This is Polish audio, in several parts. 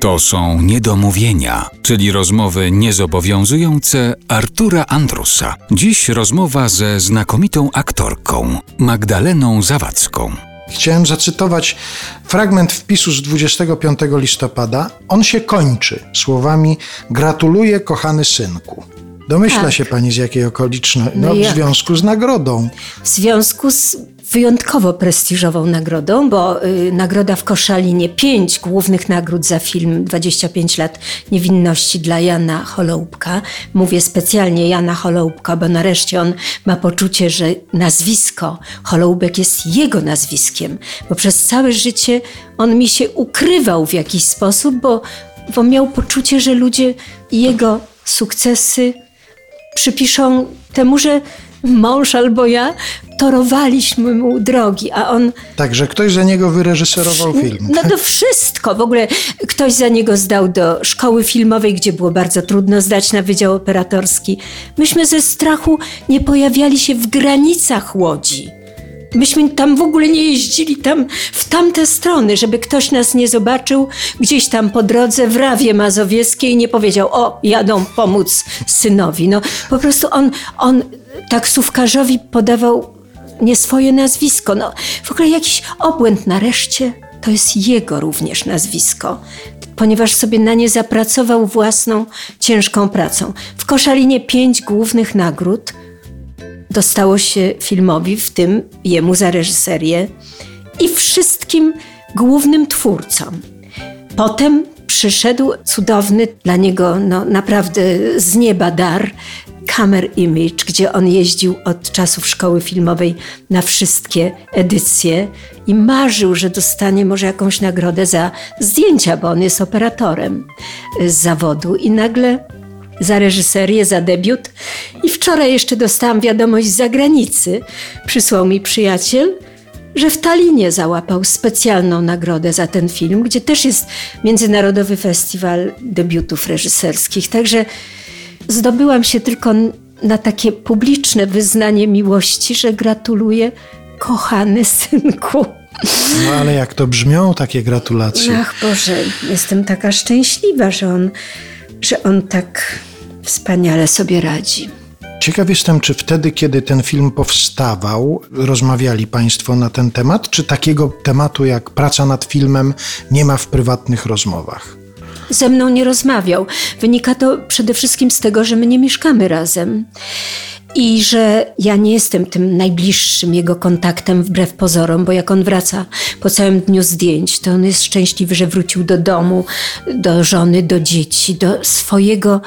To są niedomówienia, czyli rozmowy niezobowiązujące Artura Andrusa. Dziś rozmowa ze znakomitą aktorką Magdaleną Zawadzką. Chciałem zacytować fragment wpisu z 25 listopada. On się kończy słowami: Gratuluję, kochany synku. Domyśla Tak. się pani z jakiej okoliczności? No No, w jak? związku z nagrodą. w związku z wyjątkowo prestiżową nagrodą, bo y, nagroda w Koszalinie, pięć głównych nagród za film 25 lat niewinności dla Jana Holoubka. Mówię specjalnie Jana Holoubka, bo nareszcie on ma poczucie, że nazwisko Holoubek jest jego nazwiskiem, bo przez całe życie on mi się ukrywał w jakiś sposób, bo, bo miał poczucie, że ludzie jego sukcesy przypiszą temu, że mąż albo ja torowaliśmy mu drogi, a on Także ktoś za niego wyreżyserował film. no to wszystko. W ogóle ktoś za niego zdał do szkoły filmowej, gdzie było bardzo trudno zdać na Wydział Operatorski. Myśmy ze strachu nie pojawiali się w granicach Łodzi. Myśmy tam w ogóle nie jeździli tam w tamte strony, żeby ktoś nas nie zobaczył gdzieś tam po drodze w Rawie Mazowieckiej i nie powiedział, o, jadą pomóc synowi. No po prostu on, on taksówkarzowi podawał nie swoje nazwisko. No, w ogóle jakiś obłęd nareszcie to jest jego również nazwisko, ponieważ sobie na nie zapracował własną ciężką pracą. W Koszalinie pięć głównych nagród dostało się filmowi, w tym jemu za reżyserię i wszystkim głównym twórcom. Potem przyszedł cudowny dla niego no, naprawdę z nieba dar Camera Image, gdzie on jeździł od czasów szkoły filmowej na wszystkie edycje i marzył, że dostanie może jakąś nagrodę za zdjęcia, bo on jest operatorem z zawodu i nagle za reżyserię, za debiut. I wczoraj jeszcze dostałam wiadomość z zagranicy. Przysłał mi przyjaciel, że w Talinie załapał specjalną nagrodę za ten film, gdzie też jest Międzynarodowy Festiwal Debiutów Reżyserskich. Także zdobyłam się tylko na takie publiczne wyznanie miłości, że gratuluję, kochany synku. No ale jak to brzmią, takie gratulacje. Ach Boże, jestem taka szczęśliwa, że on, że on tak wspaniale sobie radzi. Ciekaw jestem, czy wtedy, kiedy ten film powstawał, rozmawiali Państwo na ten temat, czy takiego tematu jak praca nad filmem nie ma w prywatnych rozmowach? Ze mną nie rozmawiał. Wynika to przede wszystkim z tego, że my nie mieszkamy razem. I że ja nie jestem tym najbliższym jego kontaktem wbrew pozorom, bo jak on wraca po całym dniu zdjęć, to on jest szczęśliwy, że wrócił do domu, do żony, do dzieci, do swojego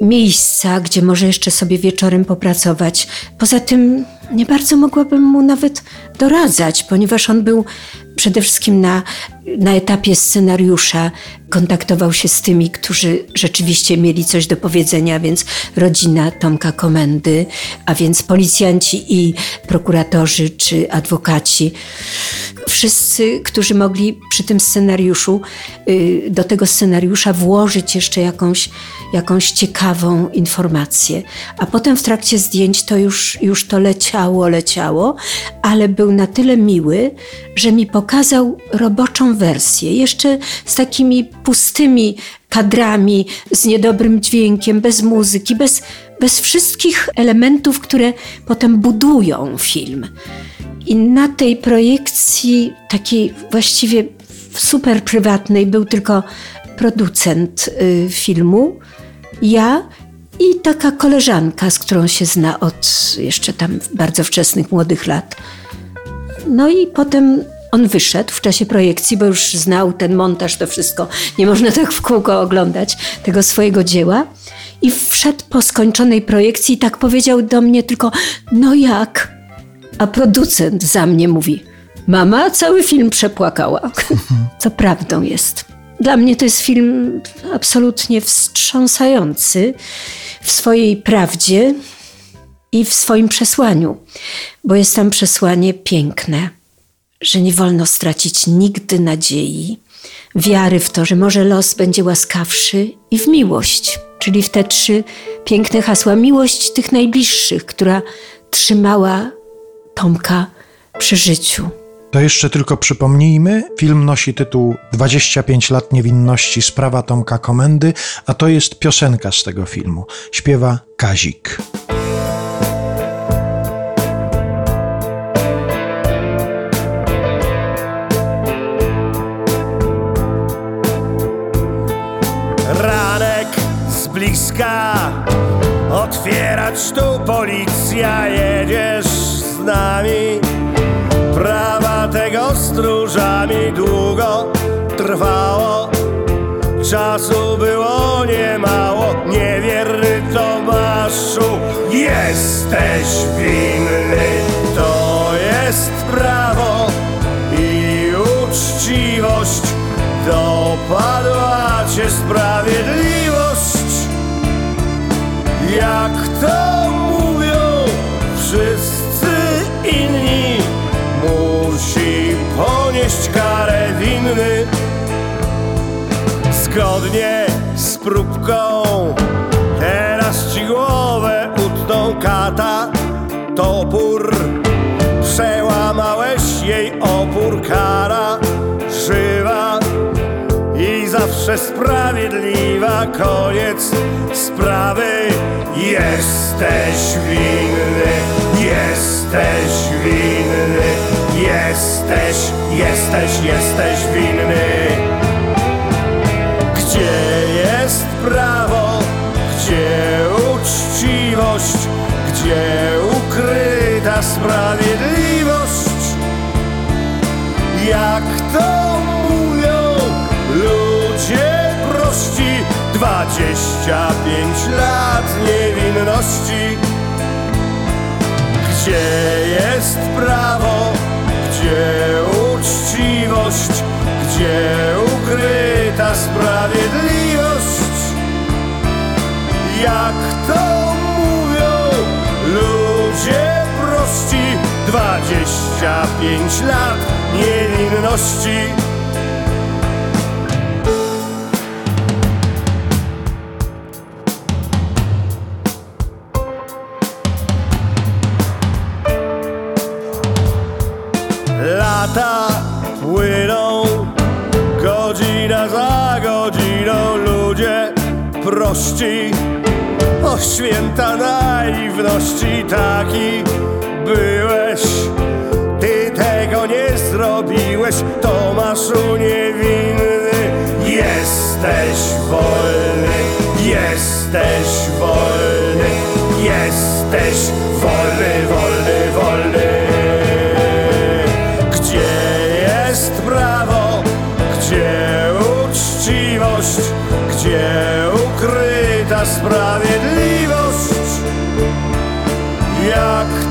miejsca, gdzie może jeszcze sobie wieczorem popracować. Poza tym nie bardzo mogłabym mu nawet doradzać, ponieważ on był przede wszystkim na, na etapie scenariusza, kontaktował się z tymi, którzy rzeczywiście mieli coś do powiedzenia, więc rodzina Tomka Komendy, a więc policjanci i prokuratorzy czy adwokaci. Wszyscy, którzy mogli przy tym scenariuszu, y, do tego scenariusza włożyć jeszcze jakąś, jakąś ciekawą informację. A potem w trakcie zdjęć to już, już to leciało, leciało, ale był na tyle miły, że mi pokazał roboczą wersję, jeszcze z takimi pustymi kadrami, z niedobrym dźwiękiem, bez muzyki, bez, bez wszystkich elementów, które potem budują film. I na tej projekcji, takiej właściwie super prywatnej, był tylko producent y, filmu, ja i taka koleżanka, z którą się zna od jeszcze tam bardzo wczesnych młodych lat. No i potem on wyszedł w czasie projekcji, bo już znał ten montaż, to wszystko. Nie można tak w kółko oglądać tego swojego dzieła. I wszedł po skończonej projekcji i tak powiedział do mnie tylko, no jak? A producent za mnie mówi, mama cały film przepłakała. Co prawdą jest. Dla mnie to jest film absolutnie wstrząsający w swojej prawdzie i w swoim przesłaniu, bo jest tam przesłanie piękne, że nie wolno stracić nigdy nadziei, wiary w to, że może los będzie łaskawszy i w miłość, czyli w te trzy piękne hasła. Miłość tych najbliższych, która trzymała Tomka przy życiu. To jeszcze tylko przypomnijmy, film nosi tytuł 25 lat niewinności, sprawa Tomka Komendy, a to jest piosenka z tego filmu. Śpiewa Kazik. Stróżami Długo trwało. Czasu było niemało Niewierny Tomaszu Jesteś winny To jest prawo i uczciwość. Dopadła cię sprawiedliwość. Jak to Zgodnie z próbką. Teraz ci głowę utną kata. Topór Przełamałeś jej opór Kara żywa i zawsze sprawiedliwa. Koniec sprawy. Jesteś winny Jesteś winny Jesteś, jesteś, jesteś winny gdzie jest prawo, gdzie uczciwość, gdzie ukryta sprawiedliwość? Jak to mówią ludzie prości, dwadzieścia pięć lat niewinności. Gdzie jest prawo, gdzie 25 lat niewinności. Lata płyną godzina za godziną ludzie prości o święta naiwności taki byłeś. Ty tego nie zrobiłeś, Tomaszu niewinny. Jesteś wolny, jesteś wolny, jesteś wolny, wolny, wolny. Gdzie jest prawo, gdzie uczciwość, gdzie ukryta sprawiedliwość? Jak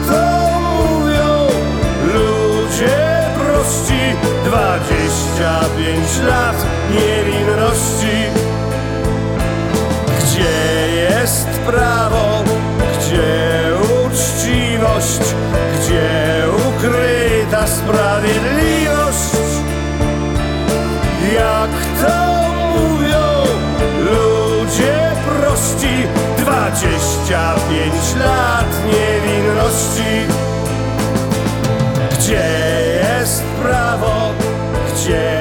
25 lat niewinności. Gdzie jest prawo, gdzie uczciwość, gdzie ukryta sprawiedliwość? Jak to mówią ludzie prości 25 lat niewinności. Gdzie jest prawo? Gdzie